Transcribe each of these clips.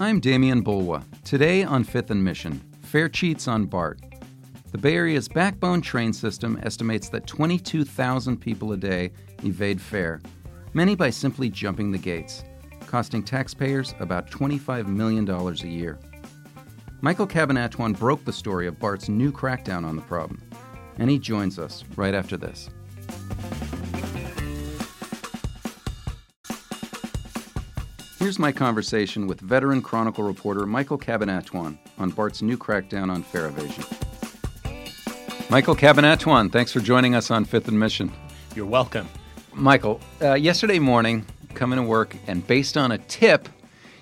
I'm Demian Bulwa. Today on Fifth and Mission, fare cheats on BART. The Bay Area's backbone train system estimates that 22,000 people a day evade fare, many by simply jumping the gates, costing taxpayers about $25 million a year. Michael Cabanatuan broke the story of BART's new crackdown on the problem, and he joins us right after this. Here's my conversation with veteran Chronicle reporter Michael Cabanatuan on BART's new crackdown on fare evasion. Michael Cabanatuan, thanks for joining us on Fifth and Mission. You're welcome. Michael, uh, yesterday morning, coming to work, and based on a tip,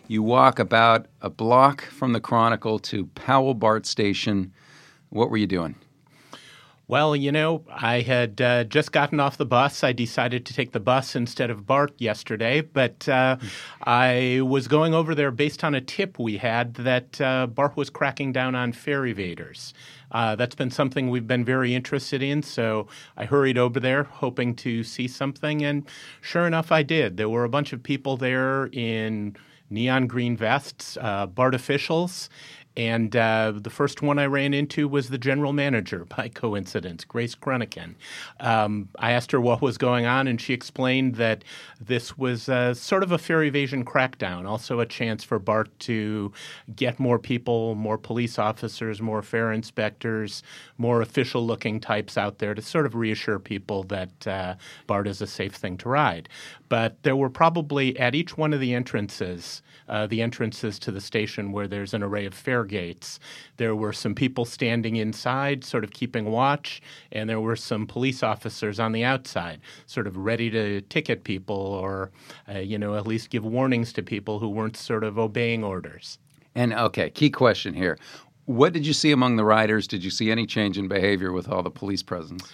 you walk about a block from the Chronicle to Powell BART Station. What were you doing? Well, you know, I had uh, just gotten off the bus. I decided to take the bus instead of BART yesterday, but uh, I was going over there based on a tip we had that uh, BART was cracking down on fare evaders. Uh, that's been something we've been very interested in, so I hurried over there hoping to see something, and sure enough, I did. There were a bunch of people there in neon green vests, uh, BART officials, and uh, the first one I ran into was the general manager by coincidence, Grace Crunican. Um, I asked her what was going on, and she explained that this was uh, sort of a fare evasion crackdown, also a chance for BART to get more people, more police officers, more fare inspectors, more official looking types out there to sort of reassure people that uh, BART is a safe thing to ride. But there were probably at each one of the entrances, uh, the entrances to the station where there's an array of fare gates, there were some people standing inside, sort of keeping watch, and there were some police officers on the outside, sort of ready to ticket people or, uh, you know, at least give warnings to people who weren't sort of obeying orders. And okay, key question here. What did you see among the riders? Did you see any change in behavior with all the police presence?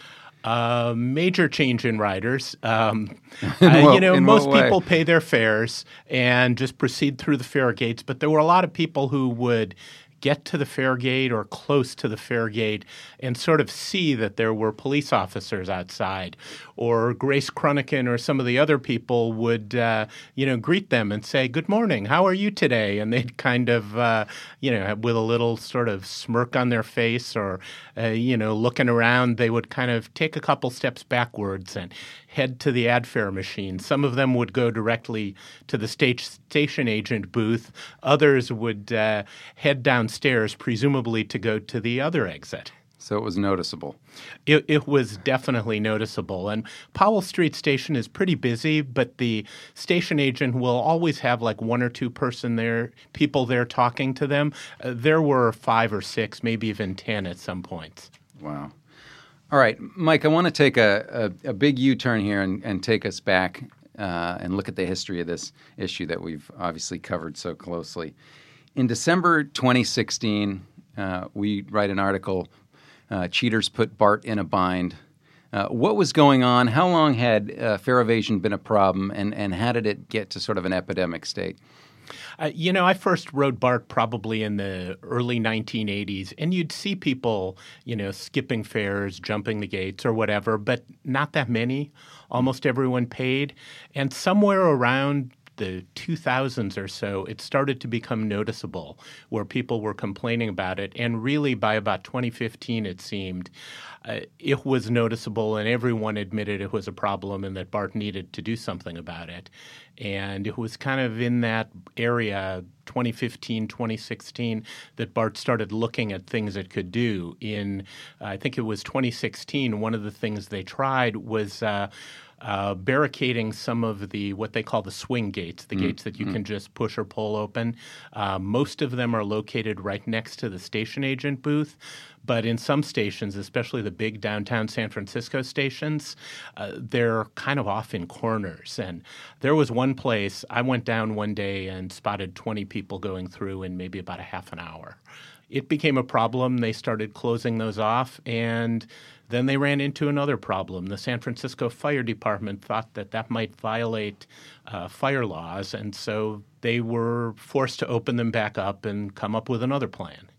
Uh, major change in riders. Um, uh, you know, most people pay their fares and just proceed through the fare gates, but there were a lot of people who would get to the fare gate or close to the fare gate and sort of see that there were police officers outside. Or Grace Crunican or some of the other people would, uh, you know, greet them and say, Good morning, how are you today? And they'd kind of, uh, you know, with a little sort of smirk on their face or, uh, you know, looking around, they would kind of take a couple steps backwards and head to the add fare machine. Some of them would go directly to the station agent booth. Others would uh, head downstairs, presumably to go to the other exit. So it was noticeable. It, it, was definitely noticeable. And Powell Street Station is pretty busy, but the station agent will always have like one or two person there, people there talking to them. Uh, there were five or six, maybe even ten at some points. Wow. All right, Mike, I want to take a, a, a big U turn here and, and, take us back uh, and look at the history of this issue that we've obviously covered so closely. In December 2016, uh, we write an article uh, Cheaters Put BART in a Bind. Uh, what was going on? How long had uh, fare evasion been a problem, and, and how did it get to sort of an epidemic state? Uh, you know, I first rode BART probably in the early 1980s, and you'd see people, you know, skipping fares, jumping the gates, or whatever, but not that many. Almost everyone paid. And somewhere around the 2000s or so, it started to become noticeable where people were complaining about it. And really, by about 2015, it seemed, uh, it was noticeable and everyone admitted it was a problem and that BART needed to do something about it. And it was kind of in that area, 2015, 2016, that BART started looking at things it could do. In, I think it was 2016, one of the things they tried was. Uh, uh, barricading some of the what they call the swing gates, the mm gates that you mm can just push or pull open. Uh, most of them are located right next to the station agent booth, but in some stations, especially the big downtown San Francisco stations, uh, they're kind of off in corners. And there was one place I went down one day and spotted 20 people going through in maybe about a half an hour. It became a problem. They started closing those off and then they ran into another problem. The San Francisco Fire Department thought that that might violate uh, fire laws, and so they were forced to open them back up and come up with another plan.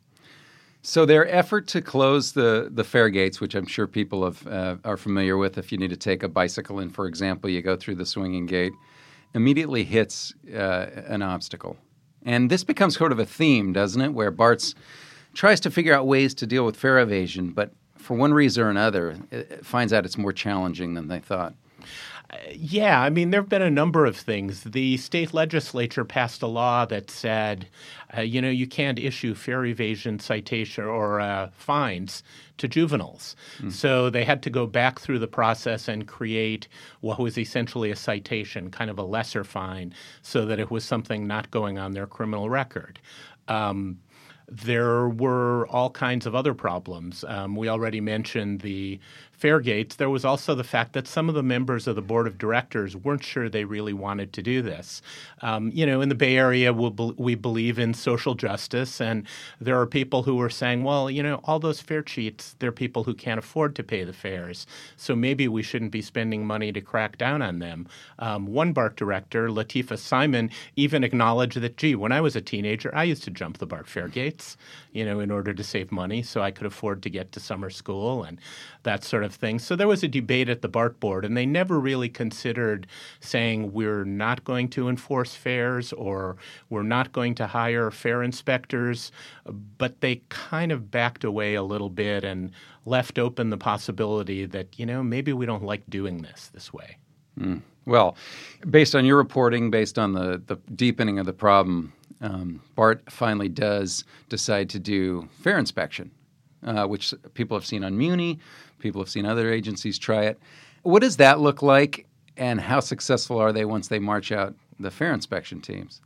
So their effort to close the the fare gates, which I'm sure people have, uh, are familiar with, if you need to take a bicycle in, for example, you go through the swinging gate, immediately hits uh, an obstacle, And this becomes sort of a theme, doesn't it? Where Bart's tries to figure out ways to deal with fare evasion, but for one reason or another, it finds out it's more challenging than they thought. Yeah, I mean, there have been a number of things. The state legislature passed a law that said, uh, you know, you can't issue fare evasion citation or uh, fines to juveniles. Mm. So they had to go back through the process and create what was essentially a citation, kind of a lesser fine, so that it was something not going on their criminal record. Um, there were all kinds of other problems. Um, we already mentioned the fare gates, there was also the fact that some of the members of the board of directors weren't sure they really wanted to do this. Um, you know, in the Bay Area, we'll, we believe in social justice, and there are people who are saying, well, you know, all those fare cheats, they're people who can't afford to pay the fares, so maybe we shouldn't be spending money to crack down on them. Um, one BART director, Lateefah Simon, even acknowledged that, gee, when I was a teenager, I used to jump the BART fare gates, you know, in order to save money so I could afford to get to summer school and that sort of thing. So there was a debate at the BART board, and they never really considered saying we're not going to enforce fares or we're not going to hire fare inspectors, but they kind of backed away a little bit and left open the possibility that, you know, maybe we don't like doing this this way. Mm. Well, based on your reporting, based on the, the deepening of the problem, um, BART finally does decide to do fare inspection, uh, which people have seen on Muni, People have seen other agencies try it. What does that look like, and how successful are they once they march out the fare inspection teams?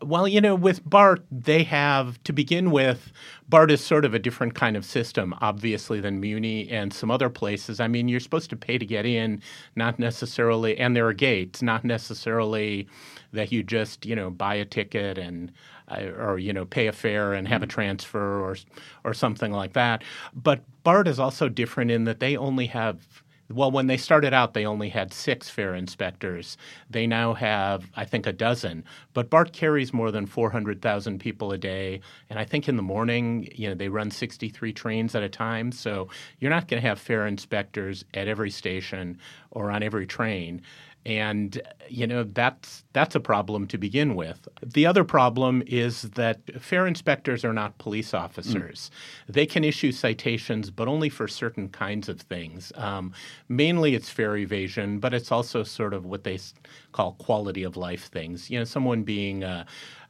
Well, you know, with BART, they have, to begin with, BART is sort of a different kind of system, obviously, than Muni and some other places. I mean, you're supposed to pay to get in, not necessarily, and there are gates, not necessarily that you just, you know, buy a ticket and uh, or you know pay a fare and have a mm-hmm. transfer or or something like that. But BART is also different in that they only have well, when they started out, they only had six fare inspectors. They now have, I think, a dozen. But BART carries more than 400,000 people a day. And I think in the morning, you know, they run 63 trains at a time. So you're not going to have fare inspectors at every station or on every train and you know that's that's a problem to begin with. The other problem is that fare inspectors are not police officers. Mm. They can issue citations, but only for certain kinds of things. Um, mainly, it's fare evasion, but it's also sort of what they call quality of life things. You know, someone being uh,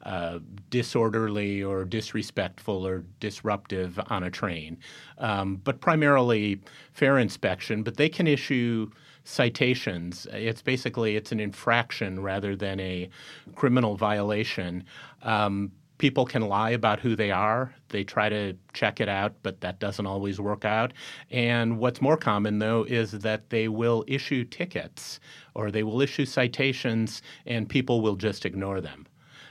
uh, disorderly or disrespectful or disruptive on a train, um, but primarily fare inspection. But they can issue citations. It's basically it's an infraction rather than a criminal violation. Um, people can lie about who they are. They try to check it out, but that doesn't always work out. And what's more common, though, is that they will issue tickets or they will issue citations and people will just ignore them.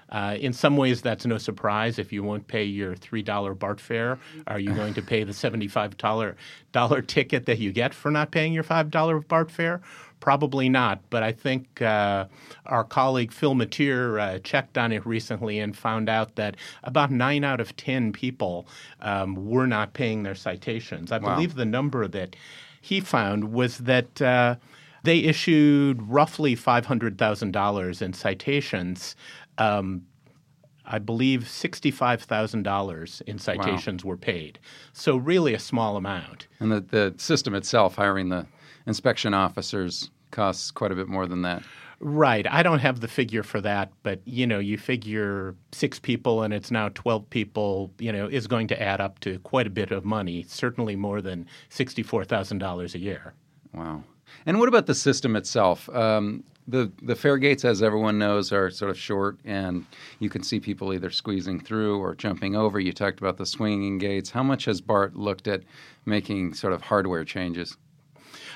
Uh, in some ways, that's no surprise. If you won't pay your $3 BART fare, are you going to pay the $75 ticket that you get for not paying your $5 BART fare? Probably not, but I think uh, our colleague Phil Matier uh, checked on it recently and found out that about nine out of 10 people um, were not paying their citations. I wow. believe the number that he found was that uh, they issued roughly $500,000 in citations um, I believe $65,000 in citations wow. were paid. So, really a small amount. And the, the system itself, hiring the inspection officers, costs quite a bit more than that. Right. I don't have the figure for that, but you know, you figure six people and it's now 12 people, you know, is going to add up to quite a bit of money, certainly more than $64,000 a year. Wow. And what about the system itself? Um, the the fare gates, as everyone knows, are sort of short, and you can see people either squeezing through or jumping over. You talked about the swinging gates. How much has BART looked at making sort of hardware changes?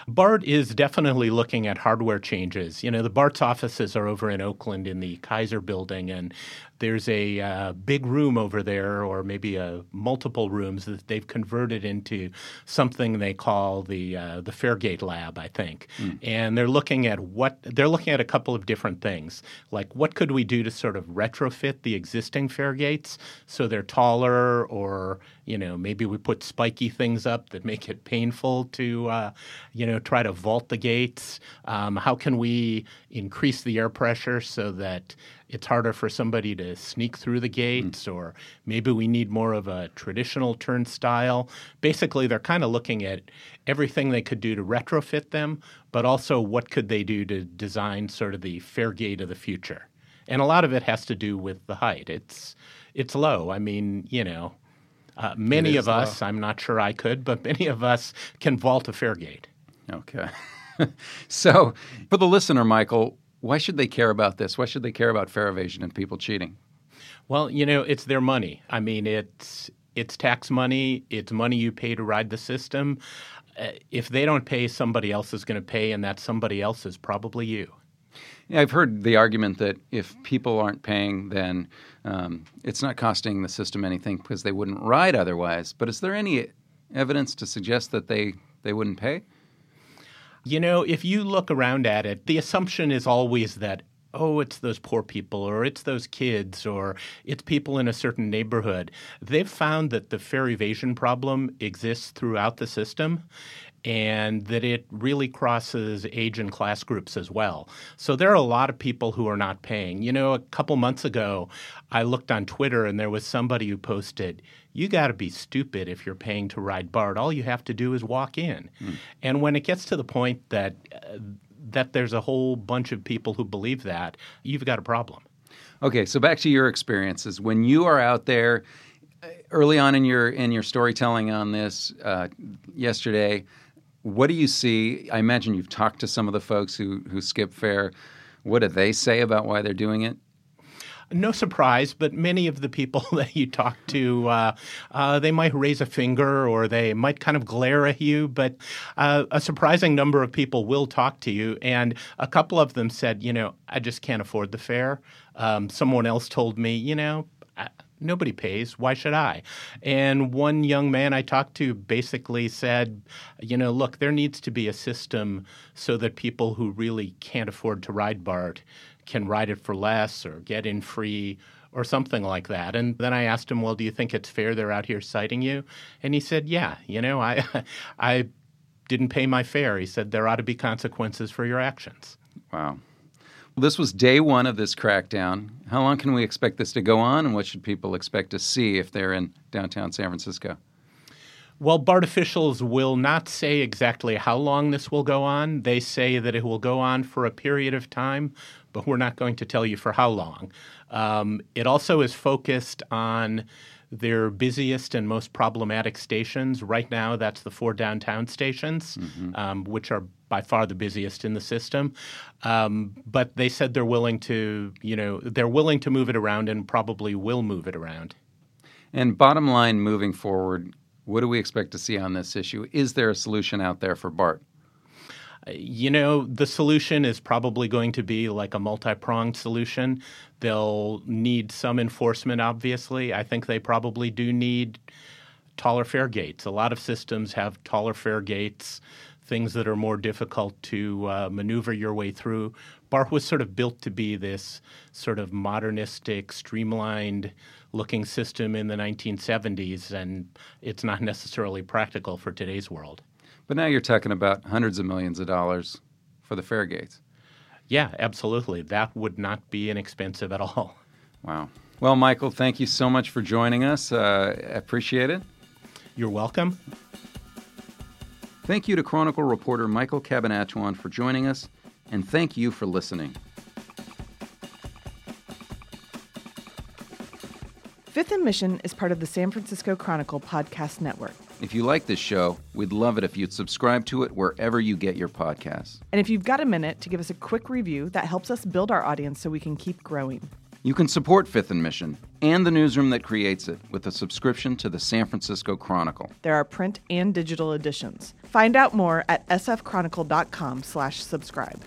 BART is definitely looking at hardware changes. You know, the BART's offices are over in Oakland in the Kaiser building, and there's a uh, big room over there, or maybe a uh, multiple rooms that they've converted into something they call the uh, the Faregate Lab, I think. Mm. And they're looking at what they're looking at a couple of different things, like what could we do to sort of retrofit the existing Faregates so they're taller, or you know maybe we put spiky things up that make it painful to uh, you know know, try to vault the gates? Um, how can we increase the air pressure so that it's harder for somebody to sneak through the gates? Mm. Or maybe we need more of a traditional turnstile. Basically, they're kind of looking at everything they could do to retrofit them, but also what could they do to design sort of the fare gate of the future. And a lot of it has to do with the height. It's it's low. I mean, you know, uh, many of us. I'm not sure I could, but many of us can vault a fare gate. Okay. so, for the listener, Michael, why should they care about this? Why should they care about fare evasion and people cheating? Well, you know, it's their money. I mean, it's it's tax money. It's money you pay to ride the system. Uh, if they don't pay, somebody else is going to pay, and that somebody else is probably you. Yeah, I've heard the argument that if people aren't paying, then um, it's not costing the system anything because they wouldn't ride otherwise. But is there any evidence to suggest that they, they wouldn't pay? You know, if you look around at it, the assumption is always that, oh, it's those poor people, or it's those kids, or it's people in a certain neighborhood. They've found that the fare evasion problem exists throughout the system and that it really crosses age and class groups as well. So there are a lot of people who are not paying. You know, a couple months ago, I looked on Twitter and there was somebody who posted, You got to be stupid if you're paying to ride BART. All you have to do is walk in. Mm. And when it gets to the point that, uh, that there's a whole bunch of people who believe that, you've got a problem. Okay, so back to your experiences. When you are out there, uh, early on in your in your storytelling on this uh, yesterday, what do you see? I imagine you've talked to some of the folks who, who skip fare. What do they say about why they're doing it? No surprise, but many of the people that you talk to, uh, uh, they might raise a finger or they might kind of glare at you, but uh, a surprising number of people will talk to you. And a couple of them said, you know, I just can't afford the fare. Um, someone else told me, you know, Nobody pays. Why should I? And one young man I talked to basically said, you know, look, there needs to be a system so that people who really can't afford to ride BART can ride it for less or get in free or something like that. And then I asked him, well, do you think it's fair they're out here citing you? And he said, yeah, you know, I, I didn't pay my fare. He said, there ought to be consequences for your actions. Wow. This was day one of this crackdown. How long can we expect this to go on, and what should people expect to see if they're in downtown San Francisco? Well, BART officials will not say exactly how long this will go on. They say that it will go on for a period of time, but we're not going to tell you for how long. Um, it also is focused on their busiest and most problematic stations. Right now, that's the four downtown stations, mm-hmm. um, which are by far the busiest in the system. Um, but they said they're willing to, you know, they're willing to move it around and probably will move it around. And bottom line, moving forward, what do we expect to see on this issue? Is there a solution out there for BART? You know, the solution is probably going to be like a multi pronged solution. They'll need some enforcement, obviously. I think they probably do need taller fare gates. A lot of systems have taller fare gates, things that are more difficult to uh, maneuver your way through. BART was sort of built to be this sort of modernistic, streamlined looking system in the 1970s, and it's not necessarily practical for today's world. But now you're talking about hundreds of millions of dollars for the fare gates. Yeah, absolutely. That would not be inexpensive at all. Wow. Well, Michael, thank you so much for joining us. Uh, appreciate it. You're welcome. Thank you to Chronicle reporter Michael Cabanatuan for joining us, and thank you for listening. Fifth and Mission is part of the San Francisco Chronicle podcast network. If you like this show, we'd love it if you'd subscribe to it wherever you get your podcasts. And if you've got a minute to give us a quick review, that helps us build our audience so we can keep growing. You can support Fifth and Mission and the newsroom that creates it with a subscription to the San Francisco Chronicle. There are print and digital editions. Find out more at sfchronicle.com/subscribe.